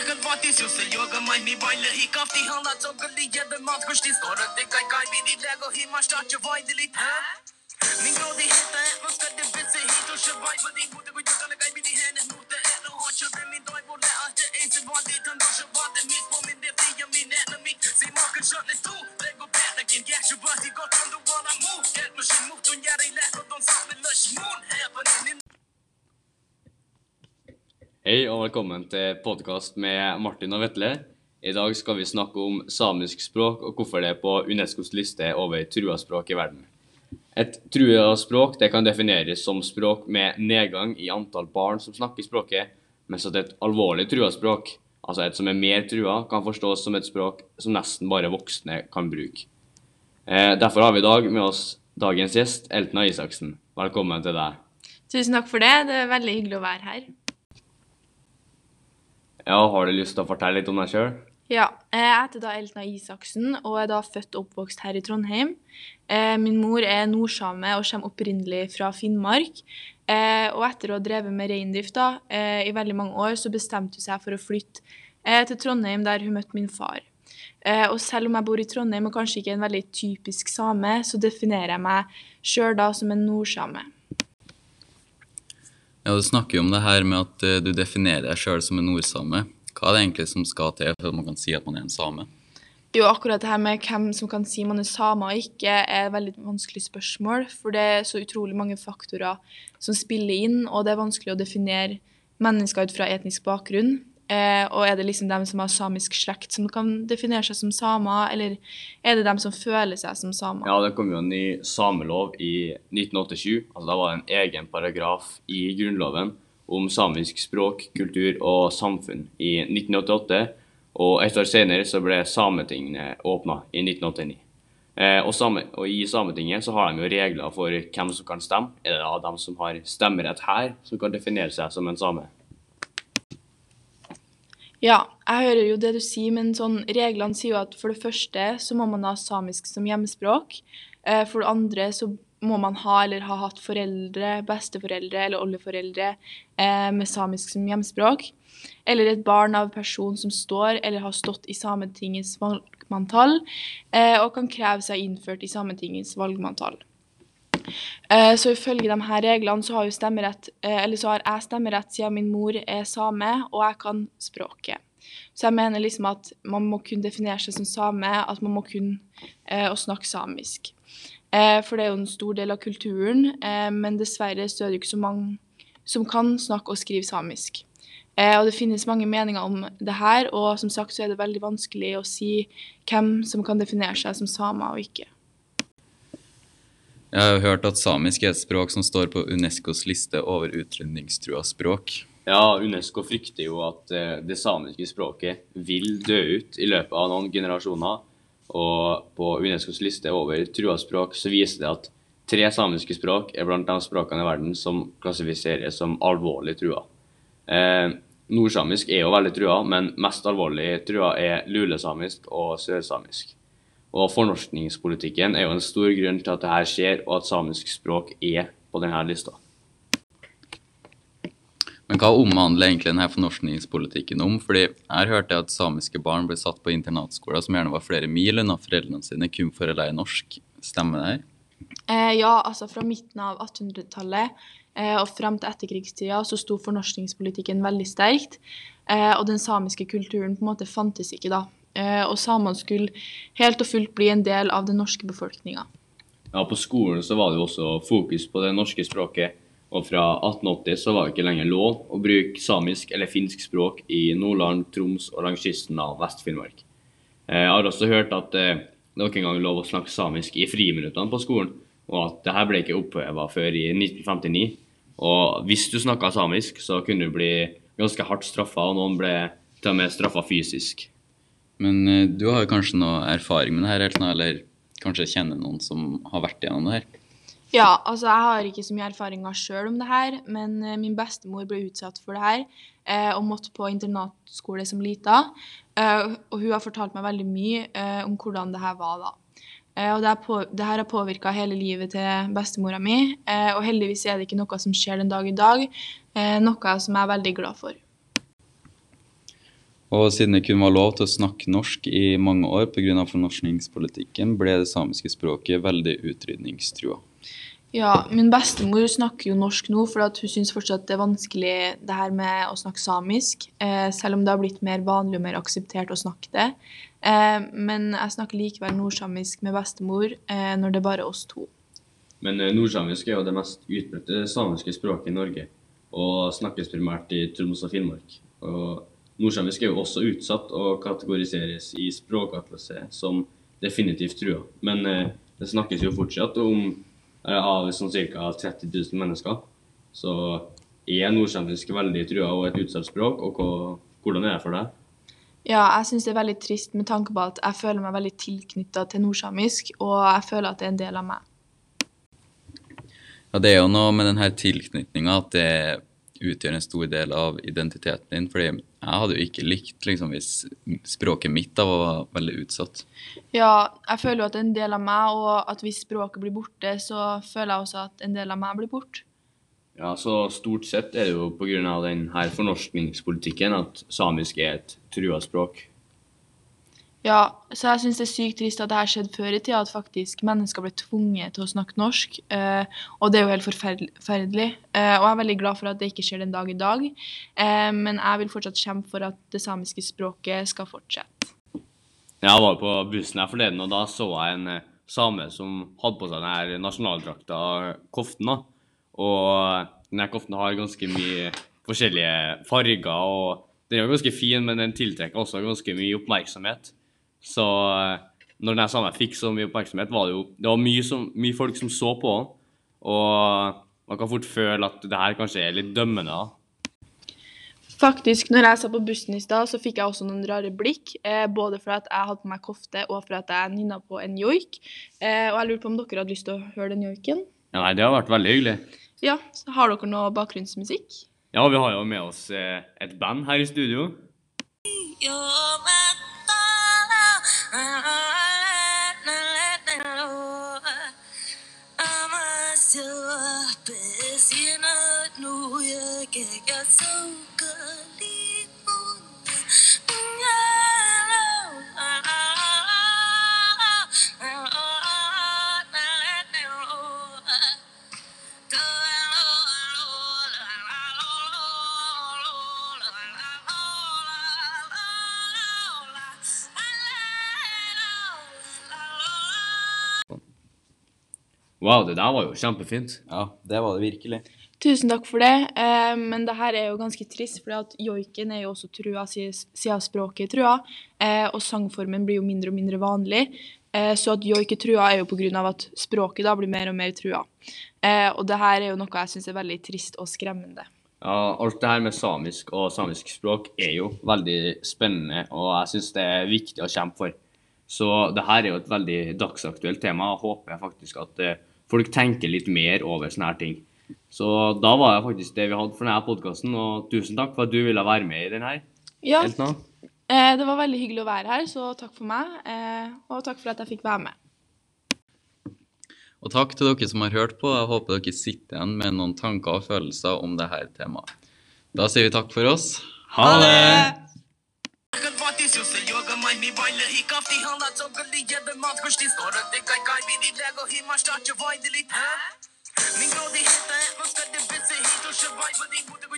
Գլվատիս յուսելյոգը մայմի բայլը հիկավտի հանացով գլի եդը մատ գշտի ստորը դեկայ կայվիդի լեգո հիմա շտարջը վայդիլի թե Մին գրոդի հետը է մսկրդի բիսի հիտու շվայ բդի բուտը գույ ջուտանը կայվիդի հենը նուրտը է նու հոչը բեմի դոյ բուրլե ահջը էյցը վադի թնդոշը վադը միս Hei og velkommen til podkast med Martin og Vetle. I dag skal vi snakke om samisk språk og hvorfor det er på Unescos liste over trua språk i verden. Et trua språk det kan defineres som språk med nedgang i antall barn som snakker språket, mens at et alvorlig trua språk, altså et som er mer trua, kan forstås som et språk som nesten bare voksne kan bruke. Eh, derfor har vi i dag med oss dagens gjest, Eltna Isaksen. Velkommen til deg. Tusen takk for det. Det er veldig hyggelig å være her. Ja, Har du lyst til å fortelle litt om deg sjøl? Ja, Jeg heter da Elna Isaksen og er da født og oppvokst her i Trondheim. Eh, Min mor er nordsame og kommer opprinnelig fra Finnmark. Eh, Og etter å ha drevet med reindrift da, eh, i veldig mange år, så bestemte hun seg for å flytte til Trondheim, der hun møtte min far. Og selv om jeg bor i Trondheim og kanskje ikke er en veldig typisk same, så definerer jeg meg sjøl da som en nordsame. Ja, Du snakker jo om det her med at eh, du definerer deg sjøl som en nordsame. Hva er det egentlig som skal til for at man kan si at man er en same? Jo, akkurat det her med hvem som kan si man er same og ikke, er et veldig vanskelig spørsmål. For det er så utrolig mange faktorer som spiller inn, og det er vanskelig å definere mennesker ut fra etnisk bakgrunn. Eh, og er det liksom dem som har samisk slekt som kan definere seg som samer, eller er det dem som føler seg som samer? Ja, det kom jo en ny samelov i 1987. altså Da var det en egen paragraf i Grunnloven om samisk språk, kultur og samfunn i 1988. Og et år senere så ble Sametinget åpna i 1989. Eh, og, same, og I Sametinget så har de jo regler for hvem som kan stemme. Er det da dem som har stemmerett her, som kan definere seg som en same? Ja, jeg hører jo det du sier, men sånn, reglene sier jo at for det første så må man ha samisk som hjemmespråk. Eh, for det andre så må man ha eller ha hatt foreldre, besteforeldre eller oldeforeldre eh, med samisk som hjemspråk. Eller et barn av person som står eller har stått i Sametingets valgmanntall, eh, og kan kreve seg innført i Sametingets valgmanntall. Eh, Så ifølge de her reglene så har, stemmerett, eh, eller så har jeg stemmerett siden min mor er same, og jeg kan språket. Så jeg mener liksom at man må kunne definere seg som same, at man må kunne eh, snakke samisk. Eh, for det er jo en stor del av kulturen, eh, men dessverre så er det jo ikke så mange som kan snakke og skrive samisk. Eh, og det finnes mange meninger om det her, og som sagt så er det veldig vanskelig å si hvem som kan definere seg som samer og ikke. Jeg har jo hørt at samisk er et språk som står på Unescos liste over utrydningstrua språk. Ja, Unesco frykter jo at eh, det samiske språket vil dø ut i løpet av noen generasjoner. Og på Unescos liste over trua språk så viser det at tre samiske språk er blant de språkene i verden som klassifiseres som alvorlig trua. Eh, nordsamisk er jo veldig trua, men mest alvorlig trua er lulesamisk og sørsamisk. Og fornorskningspolitikken er jo en stor grunn til at dette skjer, og at samisk språk er på denne lista. Men hva omhandler egentlig denne fornorskningspolitikken om? Fordi her hørte jeg at samiske barn ble satt på internatskoler som gjerne var flere mil unna foreldrene sine kun for å lære norsk. Stemmer det her? Eh, ja, altså fra midten av 1800-tallet eh, og frem til etterkrigstida så sto fornorskningspolitikken veldig sterkt. Eh, og den samiske kulturen på en måte fantes ikke da. Eh, og samene skulle helt og fullt bli en del av den norske befolkninga. Ja, På skolen så var det jo også fokus på det norske språket. Og fra 1880 så var det ikke lenger lov å bruke samisk eller finsk språk i Nordland, Troms og langs kysten av Vest-Finnmark. Eh, Jeg har også hørt at eh, det var ikke engang lov å snakke samisk i friminuttene på skolen, og at det her ble ikke oppheva før i 1959. Og hvis du snakka samisk, så kunne du bli ganske hardt straffa, og noen ble til og med straffa fysisk. Men eh, du har kanskje noe erfaring med det her, eller kanskje kjenner noen som har vært igjennom det her? Ja, altså jeg har ikke så mye erfaringer sjøl om det her, men eh, min bestemor ble utsatt for det her eh, og måtte på internatskole som lita. Eh, og hun har fortalt meg veldig mye eh, om hvordan det her var da. Eh, og det, på, det her har påvirka hele livet til bestemora mi, og heldigvis er det ikke noe som skjer den dag i dag. Noe som jeg er veldig glad for. Og siden det kun var lov til å snakke norsk i mange år pga. fornorskningspolitikken, ble det samiske språket veldig utrydningstrua. Ja, min bestemor snakker jo norsk nå, for at hun syns fortsatt det er vanskelig det her med å snakke samisk, eh, selv om det har blitt mer vanlig og mer akseptert å snakke det. Eh, men jeg snakker likevel nordsamisk med bestemor eh, når det er bare oss to. Men eh, nordsamisk er jo det mest utbredte samiske språket i Norge, og snakkes primært i Troms og Finnmark. Og nordsamisk er jo også utsatt og kategoriseres i språkatlaset som definitivt trua. Men eh, det snakkes jo fortsatt om eh, av sånn ca. 30 000 mennesker. Så er nordsamisk veldig trua og et utsatt språk, og hva, hvordan er det for deg? Ja, jeg syns det er veldig trist med tanke på at jeg føler meg veldig tilknytta til nordsamisk, og jeg føler at det er en del av meg. Ja, det er jo noe med denne tilknytninga at det utgjør en stor del av identiteten din. fordi jeg hadde jo ikke likt liksom, hvis språket mitt da var veldig utsatt. Ja, jeg føler jo at en del av meg, og at hvis språket blir borte, så føler jeg også at en del av meg blir borte. Ja, så Stort sett er det jo pga. denne fornorskningspolitikken at samisk er et trua språk. Ja, så jeg syns det er sykt trist at det her skjedde før i tida, at faktisk mennesker ble tvunget til å snakke norsk. Eh, og det er jo helt forferdelig. Eh, og jeg er veldig glad for at det ikke skjer den dag i dag. Eh, men jeg vil fortsatt kjempe for at det samiske språket skal fortsette. Jeg var på bussen her forleden, og da så jeg en eh, same som hadde på seg denne nasjonaldrakta koften. Og denne koften har ganske mye forskjellige farger, og den er ganske fin, men den tiltrekker også ganske mye oppmerksomhet. Så eh, når denne samen fikk så mye oppmerksomhet, var det jo det var mye, som, mye folk som så på den. Og man kan fort føle at det her kanskje er litt dømmende. da. Faktisk, når jeg satt på bussen i stad, så fikk jeg også noen rare blikk. Eh, både for at jeg hadde på meg kofte, og for at jeg nynna på en joik. Eh, og jeg lurte på om dere hadde lyst til å høre den joiken? Ja, nei, Det har vært veldig hyggelig. Ja, så har dere noe bakgrunnsmusikk? Ja, vi har jo med oss eh, et band her i studio. I'm still up, busy, not new, get so good. Wow, det der var jo kjempefint. Ja, det var det virkelig. Tusen takk for det. Eh, men det her er jo ganske trist, for joiken er jo også trua siden språket er trua. Eh, og sangformen blir jo mindre og mindre vanlig. Eh, så at joik er trua, er jo av at språket da blir mer og mer trua. Eh, og det her er jo noe jeg syns er veldig trist og skremmende. Ja, alt det her med samisk og samisk språk er jo veldig spennende, og jeg syns det er viktig å kjempe for. Så det her er jo et veldig dagsaktuelt tema, og håper jeg faktisk at eh, folk tenker litt mer over sånne her ting. Så da var det faktisk det vi hadde for denne podkasten, og tusen takk for at du ville være med i den her. Ja, eh, det var veldig hyggelig å være her, så takk for meg. Eh, og takk for at jeg fikk være med. Og takk til dere som har hørt på. Jeg håper dere sitter igjen med noen tanker og følelser om dette temaet. Da sier vi takk for oss. Ha det! mi vajle i kafti hala të gëlli jedhe madh kështi Skorë të kaj kaj bidi lego hi ma shta që vajdili Ha? Mi ngrodi hitë e mos këtë bitë se hitu shë vajbë di mutë